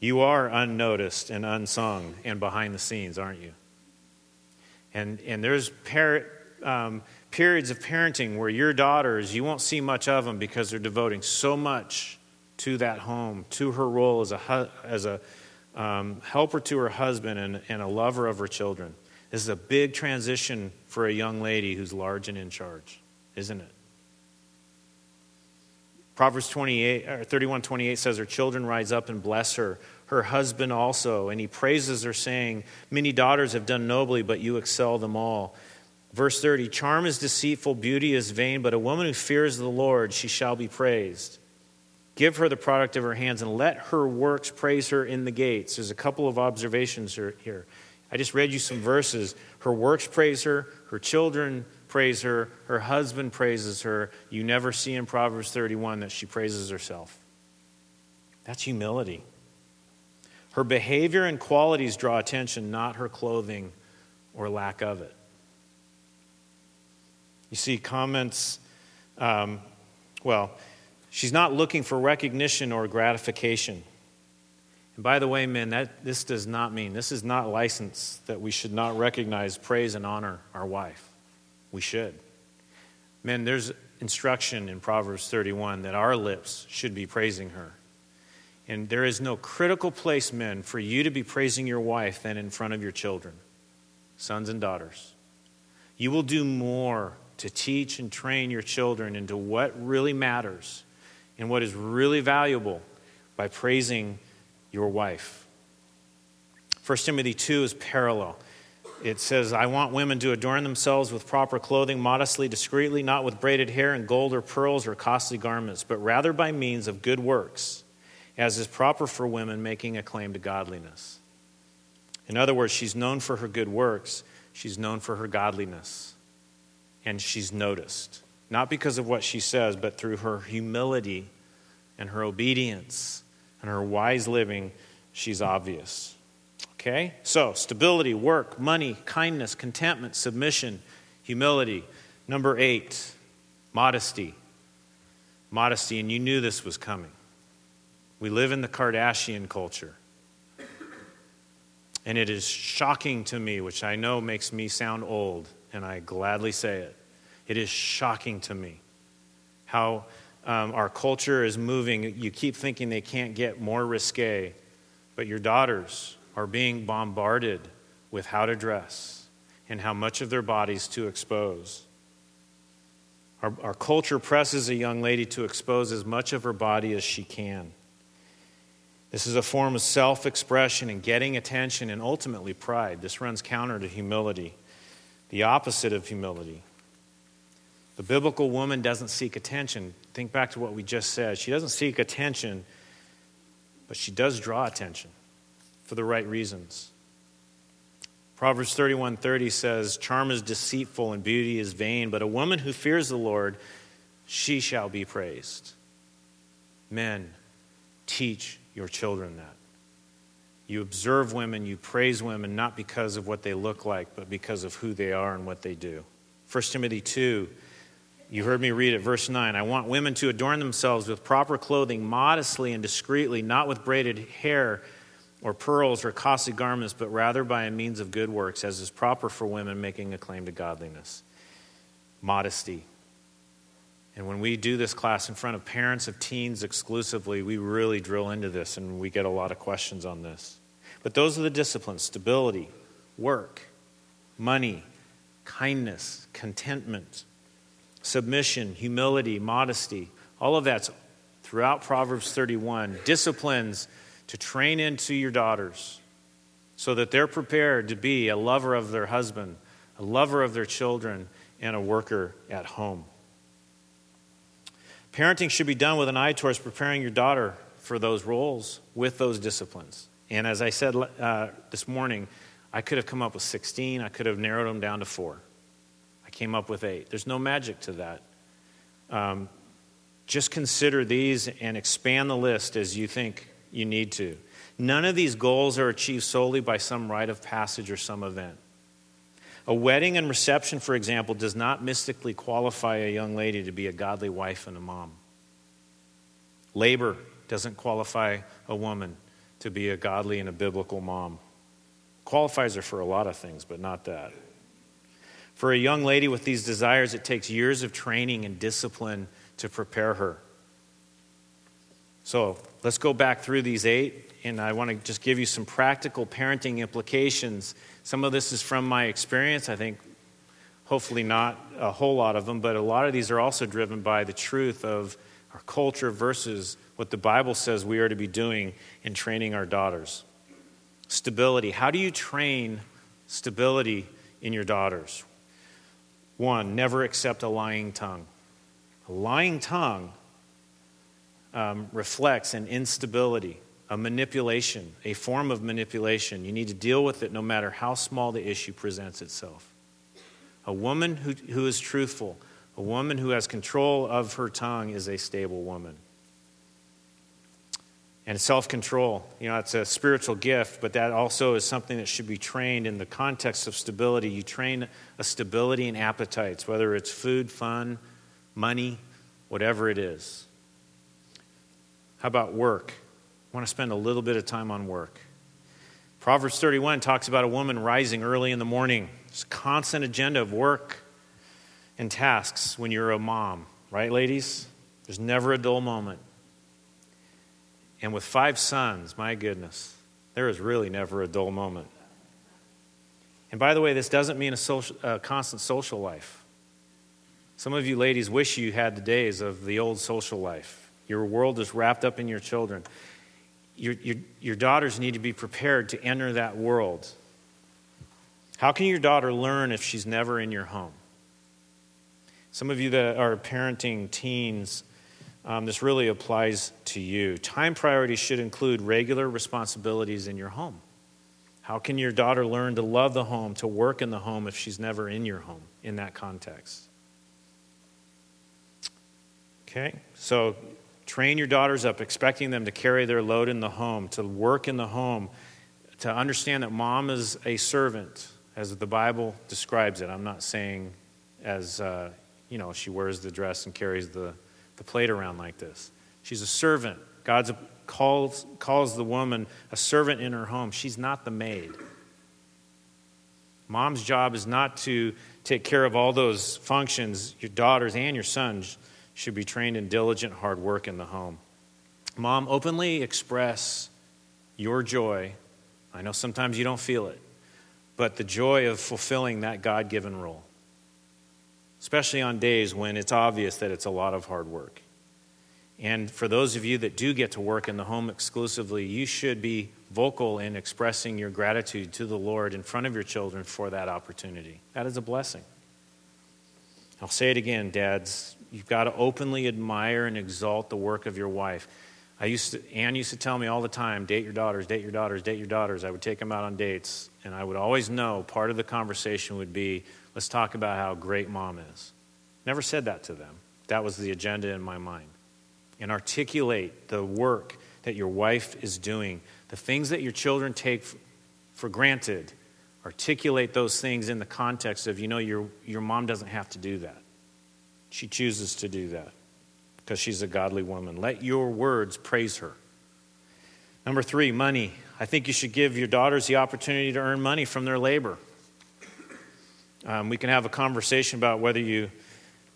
S1: you are unnoticed and unsung and behind the scenes, aren't you? And, and there's um, periods of parenting where your daughters, you won't see much of them because they're devoting so much to that home, to her role as a, as a um, helper to her husband and, and a lover of her children. This is a big transition for a young lady who's large and in charge, isn't it? Proverbs 28, or 31 28 says, Her children rise up and bless her, her husband also. And he praises her, saying, Many daughters have done nobly, but you excel them all. Verse 30 Charm is deceitful, beauty is vain, but a woman who fears the Lord, she shall be praised. Give her the product of her hands and let her works praise her in the gates. There's a couple of observations here. I just read you some verses. Her works praise her, her children praise her, her husband praises her. You never see in Proverbs 31 that she praises herself. That's humility. Her behavior and qualities draw attention, not her clothing or lack of it. You see comments, um, well, She's not looking for recognition or gratification. And by the way, men, that, this does not mean, this is not license that we should not recognize, praise, and honor our wife. We should. Men, there's instruction in Proverbs 31 that our lips should be praising her. And there is no critical place, men, for you to be praising your wife than in front of your children, sons and daughters. You will do more to teach and train your children into what really matters and what is really valuable by praising your wife. 1 Timothy 2 is parallel. It says, I want women to adorn themselves with proper clothing, modestly, discreetly, not with braided hair and gold or pearls or costly garments, but rather by means of good works, as is proper for women making a claim to godliness. In other words, she's known for her good works, she's known for her godliness, and she's noticed not because of what she says, but through her humility and her obedience and her wise living, she's obvious. Okay? So, stability, work, money, kindness, contentment, submission, humility. Number eight, modesty. Modesty, and you knew this was coming. We live in the Kardashian culture. And it is shocking to me, which I know makes me sound old, and I gladly say it. It is shocking to me how um, our culture is moving. You keep thinking they can't get more risque, but your daughters are being bombarded with how to dress and how much of their bodies to expose. Our, our culture presses a young lady to expose as much of her body as she can. This is a form of self expression and getting attention and ultimately pride. This runs counter to humility, the opposite of humility. The biblical woman doesn't seek attention. Think back to what we just said. She doesn't seek attention, but she does draw attention for the right reasons. Proverbs 31:30 says, "Charm is deceitful and beauty is vain, but a woman who fears the Lord, she shall be praised." Men, teach your children that. You observe women, you praise women not because of what they look like, but because of who they are and what they do. 1 Timothy 2 you heard me read it, verse 9. I want women to adorn themselves with proper clothing, modestly and discreetly, not with braided hair or pearls or costly garments, but rather by a means of good works, as is proper for women making a claim to godliness. Modesty. And when we do this class in front of parents of teens exclusively, we really drill into this and we get a lot of questions on this. But those are the disciplines stability, work, money, kindness, contentment, submission, humility, modesty. All of that's throughout Proverbs 31. Disciplines to train into your daughters so that they're prepared to be a lover of their husband, a lover of their children, and a worker at home. Parenting should be done with an eye towards preparing your daughter for those roles with those disciplines. And as I said uh, this morning, I could have come up with 16, I could have narrowed them down to four. Came up with eight. There's no magic to that. Um, just consider these and expand the list as you think you need to. None of these goals are achieved solely by some rite of passage or some event. A wedding and reception, for example, does not mystically qualify a young lady to be a godly wife and a mom. Labor doesn't qualify a woman to be a godly and a biblical mom. Qualifies her for a lot of things, but not that. For a young lady with these desires, it takes years of training and discipline to prepare her. So let's go back through these eight, and I want to just give you some practical parenting implications. Some of this is from my experience. I think hopefully not a whole lot of them, but a lot of these are also driven by the truth of our culture versus what the Bible says we are to be doing in training our daughters. Stability. How do you train stability in your daughters? One, never accept a lying tongue. A lying tongue um, reflects an instability, a manipulation, a form of manipulation. You need to deal with it no matter how small the issue presents itself. A woman who, who is truthful, a woman who has control of her tongue, is a stable woman and self control. You know, it's a spiritual gift, but that also is something that should be trained in the context of stability. You train a stability in appetites, whether it's food, fun, money, whatever it is. How about work? I want to spend a little bit of time on work. Proverbs 31 talks about a woman rising early in the morning. It's a constant agenda of work and tasks when you're a mom, right, ladies? There's never a dull moment. And with five sons, my goodness, there is really never a dull moment. And by the way, this doesn't mean a, social, a constant social life. Some of you ladies wish you had the days of the old social life. Your world is wrapped up in your children. Your, your, your daughters need to be prepared to enter that world. How can your daughter learn if she's never in your home? Some of you that are parenting teens, um, this really applies to you. Time priorities should include regular responsibilities in your home. How can your daughter learn to love the home, to work in the home if she's never in your home in that context? Okay, so train your daughters up, expecting them to carry their load in the home, to work in the home, to understand that mom is a servant, as the Bible describes it. I'm not saying as, uh, you know, she wears the dress and carries the the plate around like this. She's a servant. God calls, calls the woman a servant in her home. She's not the maid. Mom's job is not to take care of all those functions. Your daughters and your sons should be trained in diligent hard work in the home. Mom, openly express your joy. I know sometimes you don't feel it, but the joy of fulfilling that God given role especially on days when it's obvious that it's a lot of hard work. And for those of you that do get to work in the home exclusively, you should be vocal in expressing your gratitude to the Lord in front of your children for that opportunity. That is a blessing. I'll say it again, dads. You've got to openly admire and exalt the work of your wife. I used to, Anne used to tell me all the time, date your daughters, date your daughters, date your daughters. I would take them out on dates, and I would always know part of the conversation would be, Let's talk about how great mom is. Never said that to them. That was the agenda in my mind. And articulate the work that your wife is doing, the things that your children take for granted. Articulate those things in the context of, you know, your, your mom doesn't have to do that. She chooses to do that because she's a godly woman. Let your words praise her. Number three, money. I think you should give your daughters the opportunity to earn money from their labor. Um, we can have a conversation about whether you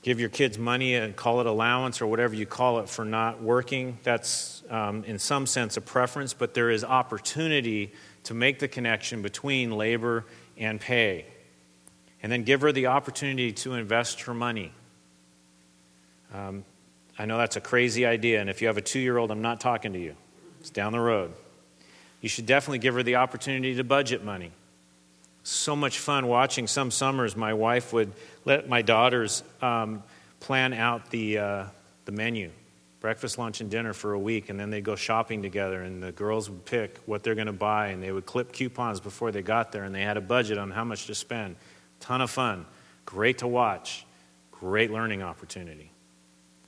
S1: give your kids money and call it allowance or whatever you call it for not working. That's, um, in some sense, a preference, but there is opportunity to make the connection between labor and pay. And then give her the opportunity to invest her money. Um, I know that's a crazy idea, and if you have a two year old, I'm not talking to you. It's down the road. You should definitely give her the opportunity to budget money. So much fun watching some summers. My wife would let my daughters um, plan out the, uh, the menu breakfast, lunch, and dinner for a week, and then they'd go shopping together, and the girls would pick what they're going to buy, and they would clip coupons before they got there, and they had a budget on how much to spend. Ton of fun. Great to watch. Great learning opportunity.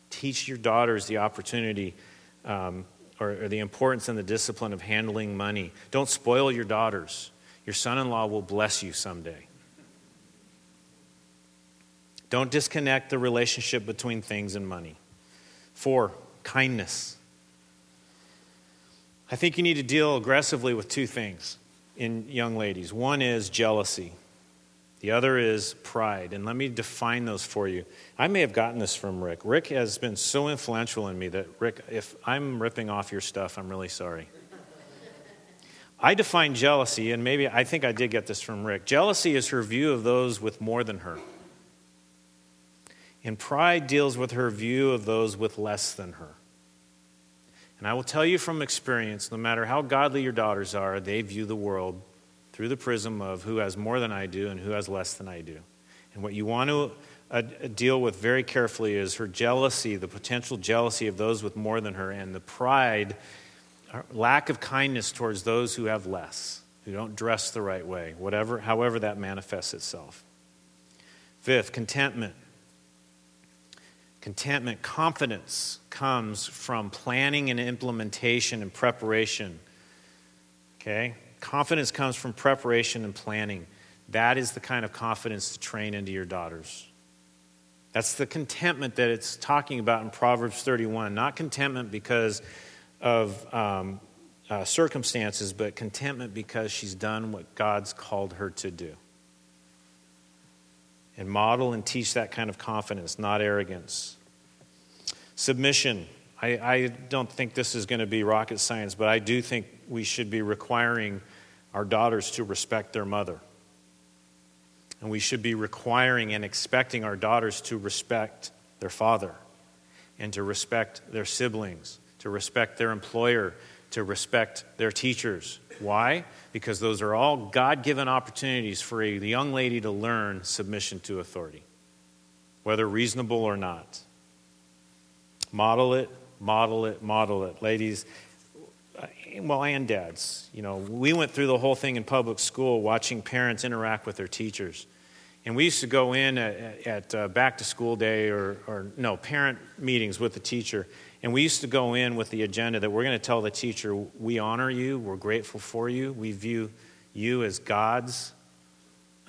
S1: Teach your daughters the opportunity um, or, or the importance and the discipline of handling money. Don't spoil your daughters. Your son in law will bless you someday. Don't disconnect the relationship between things and money. Four, kindness. I think you need to deal aggressively with two things in young ladies. One is jealousy, the other is pride. And let me define those for you. I may have gotten this from Rick. Rick has been so influential in me that, Rick, if I'm ripping off your stuff, I'm really sorry. I define jealousy, and maybe I think I did get this from Rick. Jealousy is her view of those with more than her. And pride deals with her view of those with less than her. And I will tell you from experience no matter how godly your daughters are, they view the world through the prism of who has more than I do and who has less than I do. And what you want to uh, deal with very carefully is her jealousy, the potential jealousy of those with more than her, and the pride, lack of kindness towards those who have less, who don't dress the right way, whatever, however that manifests itself. Fifth, contentment. Contentment, confidence comes from planning and implementation and preparation. Okay? Confidence comes from preparation and planning. That is the kind of confidence to train into your daughters. That's the contentment that it's talking about in Proverbs 31. Not contentment because of um, uh, circumstances, but contentment because she's done what God's called her to do and model and teach that kind of confidence, not arrogance. Submission. I, I don't think this is going to be rocket science, but I do think we should be requiring our daughters to respect their mother. And we should be requiring and expecting our daughters to respect their father and to respect their siblings, to respect their employer, to respect their teachers. Why? because those are all God given opportunities for a young lady to learn submission to authority, whether reasonable or not. Model it, model it, model it. Ladies, uh, well, and dads, you know, we went through the whole thing in public school watching parents interact with their teachers. And we used to go in at, at uh, back to school day or, or, no, parent meetings with the teacher, and we used to go in with the agenda that we're going to tell the teacher, we honor you, we're grateful for you, we view you as God's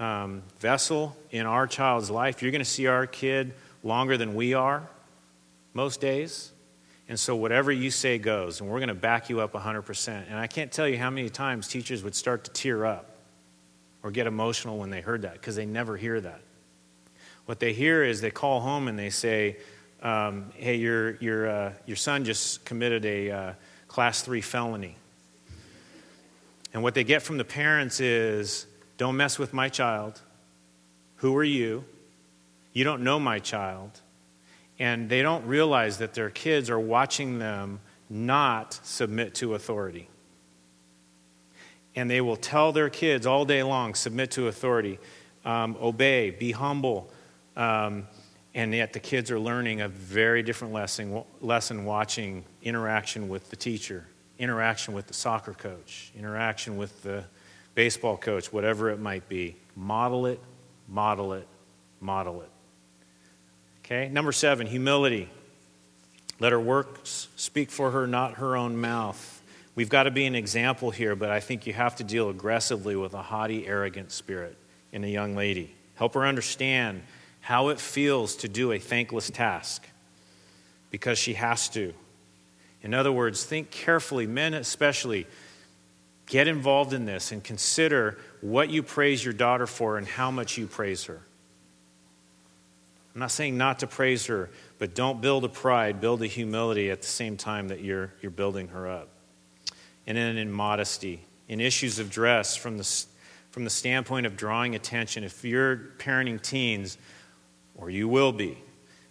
S1: um, vessel in our child's life. You're going to see our kid longer than we are most days. And so whatever you say goes, and we're going to back you up 100%. And I can't tell you how many times teachers would start to tear up or get emotional when they heard that because they never hear that. What they hear is they call home and they say, um, hey, your, your, uh, your son just committed a uh, class three felony. And what they get from the parents is, don't mess with my child. Who are you? You don't know my child. And they don't realize that their kids are watching them not submit to authority. And they will tell their kids all day long submit to authority, um, obey, be humble. Um, and yet the kids are learning a very different lesson, lesson watching interaction with the teacher, interaction with the soccer coach, interaction with the baseball coach, whatever it might be. Model it, model it, model it. Okay, number seven, humility. Let her works speak for her, not her own mouth. We've got to be an example here, but I think you have to deal aggressively with a haughty, arrogant spirit in a young lady. Help her understand how it feels to do a thankless task because she has to. In other words, think carefully, men especially, get involved in this and consider what you praise your daughter for and how much you praise her. I'm not saying not to praise her, but don't build a pride, build a humility at the same time that you're, you're building her up. And then in modesty, in issues of dress from the, from the standpoint of drawing attention. If you're parenting teens, or you will be,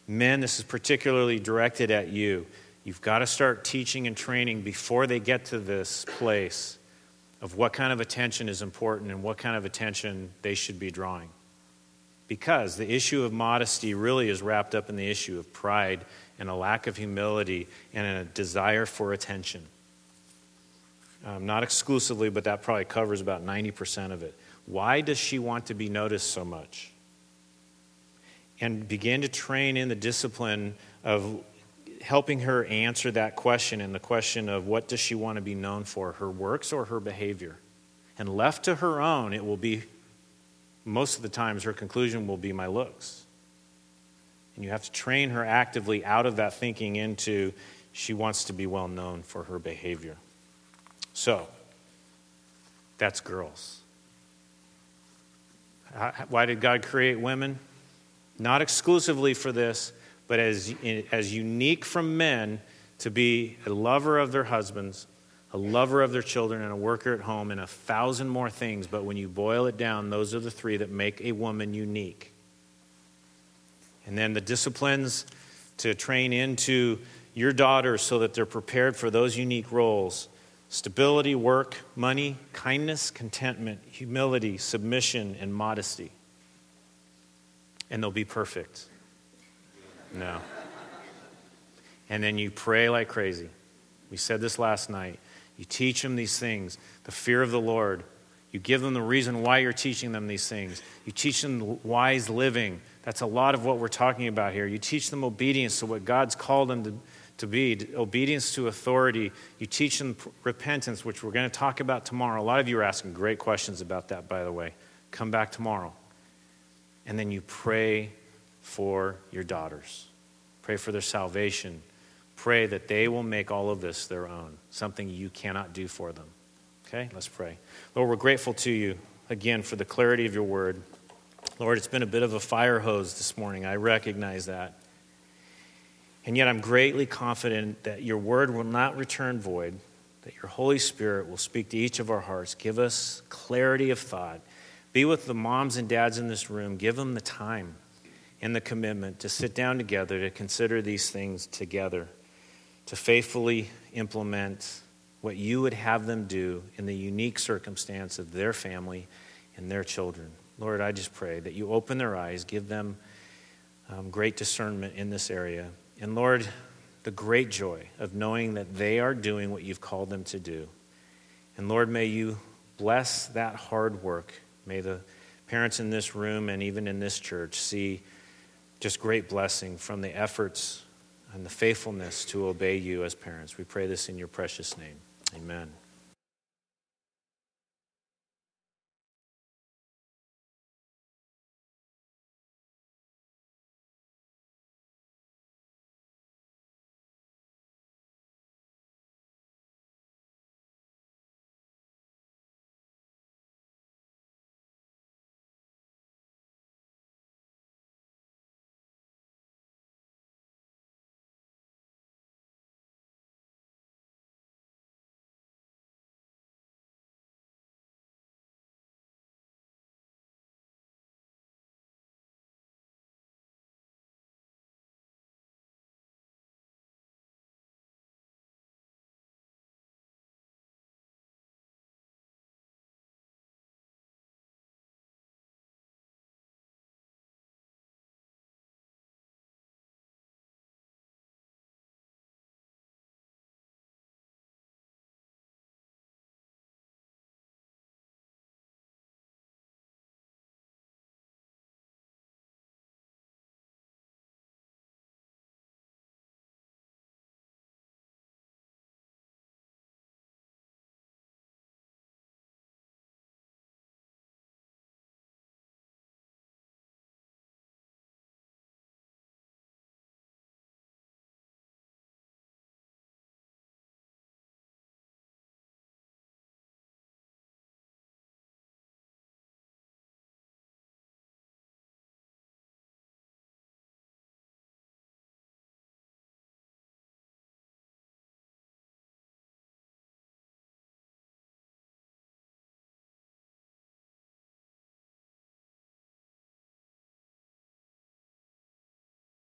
S1: men, this is particularly directed at you. You've got to start teaching and training before they get to this place of what kind of attention is important and what kind of attention they should be drawing. Because the issue of modesty really is wrapped up in the issue of pride and a lack of humility and a desire for attention. Um, not exclusively, but that probably covers about 90% of it. Why does she want to be noticed so much? And begin to train in the discipline of helping her answer that question and the question of what does she want to be known for, her works or her behavior. And left to her own, it will be, most of the times, her conclusion will be my looks. And you have to train her actively out of that thinking into she wants to be well known for her behavior. So, that's girls. Why did God create women? Not exclusively for this, but as, as unique from men to be a lover of their husbands, a lover of their children, and a worker at home, and a thousand more things. But when you boil it down, those are the three that make a woman unique. And then the disciplines to train into your daughters so that they're prepared for those unique roles stability, work, money, kindness, contentment, humility, submission, and modesty. And they'll be perfect. No. And then you pray like crazy. We said this last night. You teach them these things, the fear of the Lord. You give them the reason why you're teaching them these things. You teach them wise living. That's a lot of what we're talking about here. You teach them obedience to what God's called them to, to be, obedience to authority. You teach them repentance, which we're going to talk about tomorrow. A lot of you are asking great questions about that, by the way. Come back tomorrow. And then you pray for your daughters. Pray for their salvation. Pray that they will make all of this their own, something you cannot do for them. Okay, let's pray. Lord, we're grateful to you again for the clarity of your word. Lord, it's been a bit of a fire hose this morning. I recognize that. And yet I'm greatly confident that your word will not return void, that your Holy Spirit will speak to each of our hearts. Give us clarity of thought. Be with the moms and dads in this room. Give them the time and the commitment to sit down together to consider these things together, to faithfully implement what you would have them do in the unique circumstance of their family and their children. Lord, I just pray that you open their eyes, give them um, great discernment in this area. And Lord, the great joy of knowing that they are doing what you've called them to do. And Lord, may you bless that hard work. May the parents in this room and even in this church see just great blessing from the efforts and the faithfulness to obey you as parents. We pray this in your precious name. Amen.